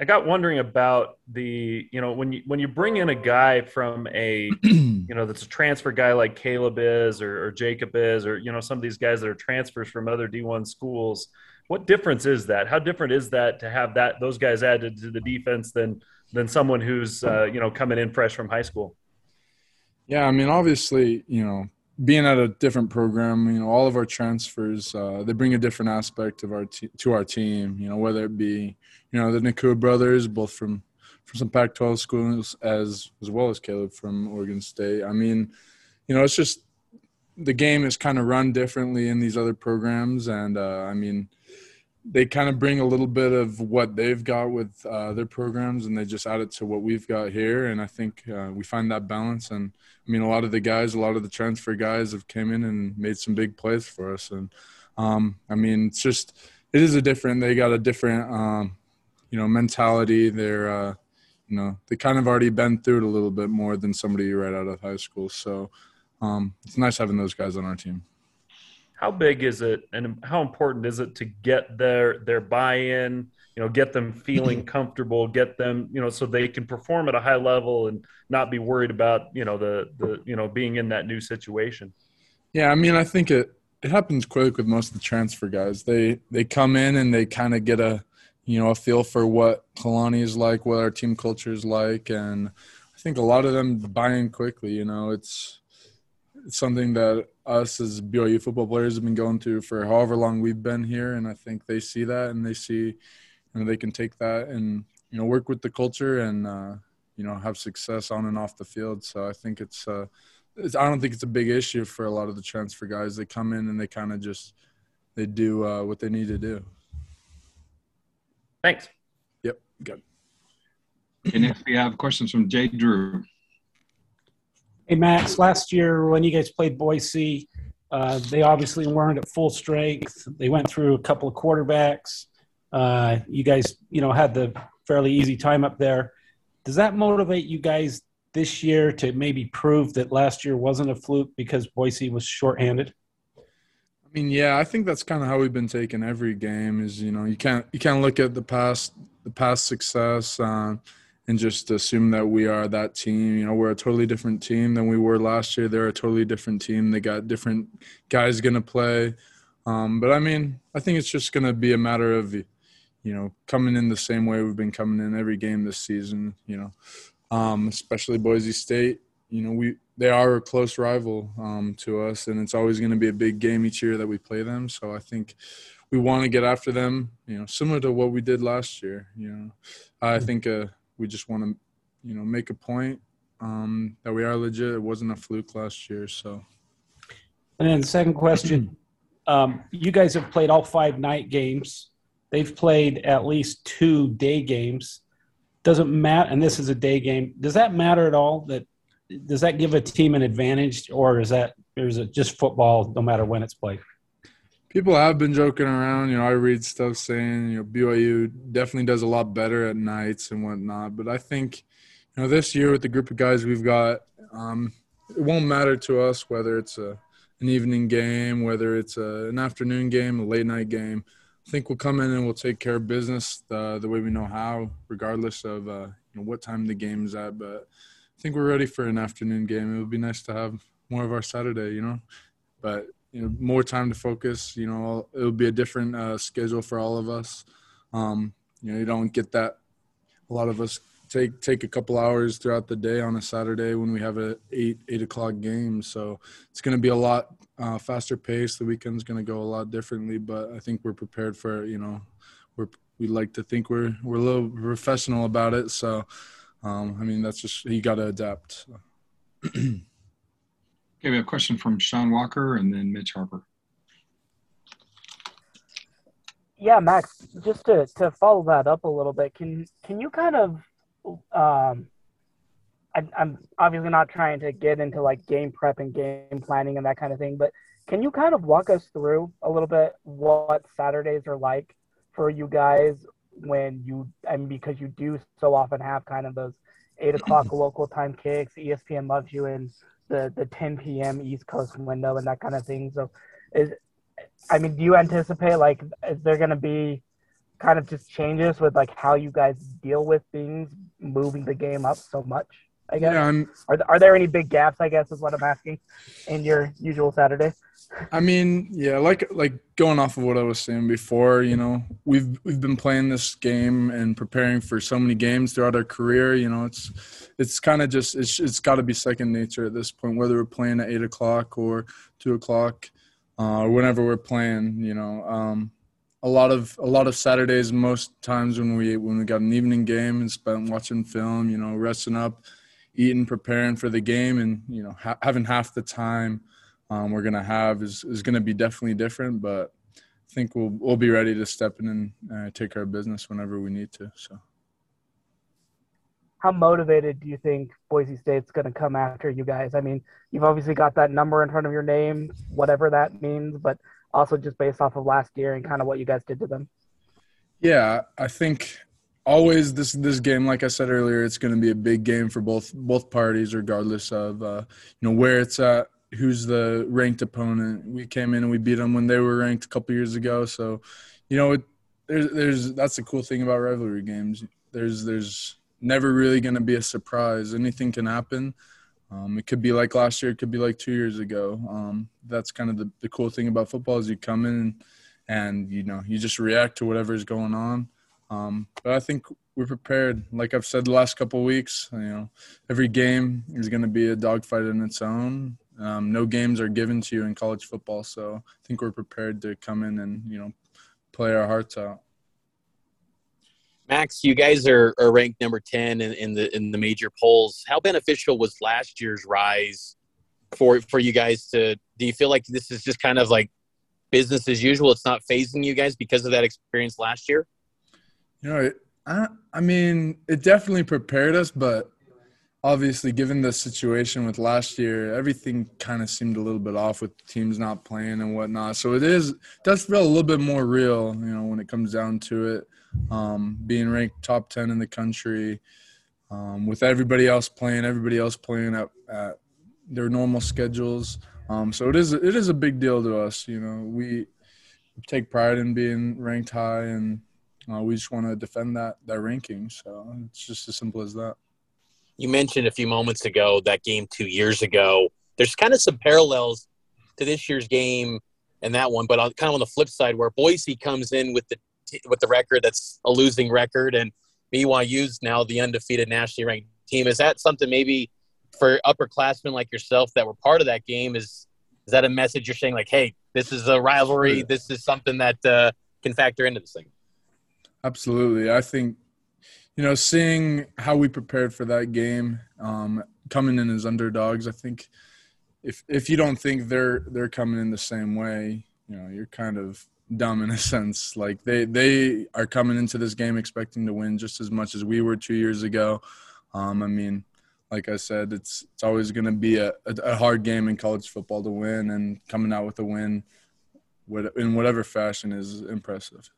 I got wondering about the, you know, when you when you bring in a guy from a, you know, that's a transfer guy like Caleb is or, or Jacob is, or you know, some of these guys that are transfers from other D1 schools. What difference is that? How different is that to have that those guys added to the defense than than someone who's uh, you know coming in fresh from high school? Yeah, I mean, obviously, you know, being at a different program, you know, all of our transfers uh, they bring a different aspect of our to our team. You know, whether it be you know the Nacua brothers, both from from some Pac-12 schools, as as well as Caleb from Oregon State. I mean, you know, it's just the game is kind of run differently in these other programs, and uh, I mean, they kind of bring a little bit of what they've got with uh, their programs and they just add it to what we've got here and i think uh, we find that balance and i mean a lot of the guys a lot of the transfer guys have came in and made some big plays for us and um, i mean it's just it is a different they got a different um, you know mentality. They're uh, you know they kind of already been through it a little bit more than somebody right out of high school so um, it's nice having those guys on our team how big is it and how important is it to get their their buy-in you know get them feeling comfortable get them you know so they can perform at a high level and not be worried about you know the the you know being in that new situation? Yeah i mean i think it it happens quick with most of the transfer guys. They they come in and they kind of get a you know a feel for what Kalani is like what our team culture is like and i think a lot of them buy in quickly you know. It's it's something that us as BYU football players have been going through for however long we've been here, and I think they see that and they see, you know, they can take that and you know work with the culture and uh, you know have success on and off the field. So I think it's, uh, it's I don't think it's a big issue for a lot of the transfer guys. They come in and they kind of just they do uh, what they need to do. Thanks. Yep. Good. Okay, next we have questions from Jay Drew. Hey, Max, last year when you guys played Boise, uh, they obviously weren't at full strength. They went through a couple of quarterbacks. Uh, you guys, you know, had the fairly easy time up there. Does that motivate you guys this year to maybe prove that last year wasn't a fluke because Boise was shorthanded? I mean, yeah, I think that's kind of how we've been taking every game. Is you know, you can't you can't look at the past the past success. Uh, and just assume that we are that team. You know, we're a totally different team than we were last year. They're a totally different team. They got different guys going to play. Um, but I mean, I think it's just going to be a matter of, you know, coming in the same way we've been coming in every game this season. You know, um, especially Boise State. You know, we they are a close rival um, to us, and it's always going to be a big game each year that we play them. So I think we want to get after them. You know, similar to what we did last year. You know, I think. Uh, we just want to, you know, make a point um, that we are legit. It wasn't a fluke last year, so. And then the second question, um, you guys have played all five night games. They've played at least two day games. Doesn't matter, and this is a day game. Does that matter at all? That does that give a team an advantage, or is that or is it just football no matter when it's played? People have been joking around. You know, I read stuff saying you know BYU definitely does a lot better at nights and whatnot. But I think you know this year with the group of guys we've got, um, it won't matter to us whether it's a an evening game, whether it's a, an afternoon game, a late night game. I think we'll come in and we'll take care of business the, the way we know how, regardless of uh, you know what time the game's at. But I think we're ready for an afternoon game. It would be nice to have more of our Saturday, you know. But you know more time to focus. You know, it'll be a different uh, schedule for all of us. Um, you know, you don't get that. A lot of us take take a couple hours throughout the day on a Saturday when we have a eight eight o'clock game. So it's going to be a lot uh, faster pace. The weekend's going to go a lot differently, but I think we're prepared for you know we're we like to think we're we're a little professional about it. So um, I mean that's just you got to adapt. So. Okay, we have a question from Sean Walker and then Mitch Harper. Yeah, Max, just to, to follow that up a little bit, can can you kind of um I, I'm obviously not trying to get into like game prep and game planning and that kind of thing, but can you kind of walk us through a little bit what Saturdays are like for you guys when you I mean because you do so often have kind of those eight o'clock local time kicks, ESPN loves you and the the 10 p.m. East Coast window and that kind of thing. So, is I mean, do you anticipate like is there going to be kind of just changes with like how you guys deal with things, moving the game up so much? I guess. Yeah, I'm, Are, are there any big gaps? I guess is what I'm asking in your usual Saturday. I mean, yeah, like like going off of what I was saying before, you know, we've we've been playing this game and preparing for so many games throughout our career. You know, it's it's kind of just it's it's got to be second nature at this point, whether we're playing at eight o'clock or two o'clock, uh, or whenever we're playing. You know, um, a lot of a lot of Saturdays, most times when we when we got an evening game and spent watching film, you know, resting up, eating, preparing for the game, and you know, ha- having half the time um, we're gonna have is is gonna be definitely different. But I think we'll we'll be ready to step in and uh, take of business whenever we need to. So How motivated do you think Boise State's going to come after you guys? I mean, you've obviously got that number in front of your name, whatever that means, but also just based off of last year and kind of what you guys did to them. yeah, I think always this this game, like I said earlier, it's going to be a big game for both both parties, regardless of uh, you know where it's at, who's the ranked opponent. We came in and we beat them when they were ranked a couple years ago, so you know it, there's there's that's the cool thing about rivalry games. There's there's never really going to be a surprise. Anything can happen. Um, it could be like last year. It could be like two years ago. Um, that's kind of the, the cool thing about football is you come in and, you know you just react to whatever is going on. Um, but I think we're prepared. Like I've said the last couple weeks, you know, every game is going to be a dogfight in its own. Um, no games are given to you in college football, so I think we're prepared to come in and you know play our hearts out. Max, you guys are, are ranked number ten in, in the in the major polls. How beneficial was last year's rise for for you guys to? Do you feel like this is just kind of like business as usual? It's not fazing you guys because of that experience last year. You know, it, I I mean, it definitely prepared us, but obviously, given the situation with last year, everything kind of seemed a little bit off with teams not playing and whatnot. So it is does feel a little bit more real, you know, when it comes down to it. Um, being ranked top ten in the country, um, with everybody else playing, everybody else playing at, at their normal schedules. Um, so it is it is a big deal to us. You know, we take pride in being ranked high and uh, we just want to defend that that ranking. So it's just as simple as that. You mentioned a few moments ago that game two years ago. There's kind of some parallels to this year's game and that one, but on, kind of on the flip side, where Boise comes in with the with the record that's a losing record, and BYU's now the undefeated nationally ranked team. Is that something maybe for upperclassmen like yourself that were part of that game? Is is that a message you're saying like, hey, this is a rivalry. This is something that uh, can factor into this thing. Absolutely. I think, you know, seeing how we prepared for that game, um, coming in as underdogs, I think if if you don't think they're they're coming in the same way, you know, you're kind of dumb in a sense. Like they they are coming into this game expecting to win just as much as we were two years ago. Um, I mean, like I said, it's it's always going to be a, a, a hard game in college football to win, and coming out with a win, in whatever fashion, is impressive.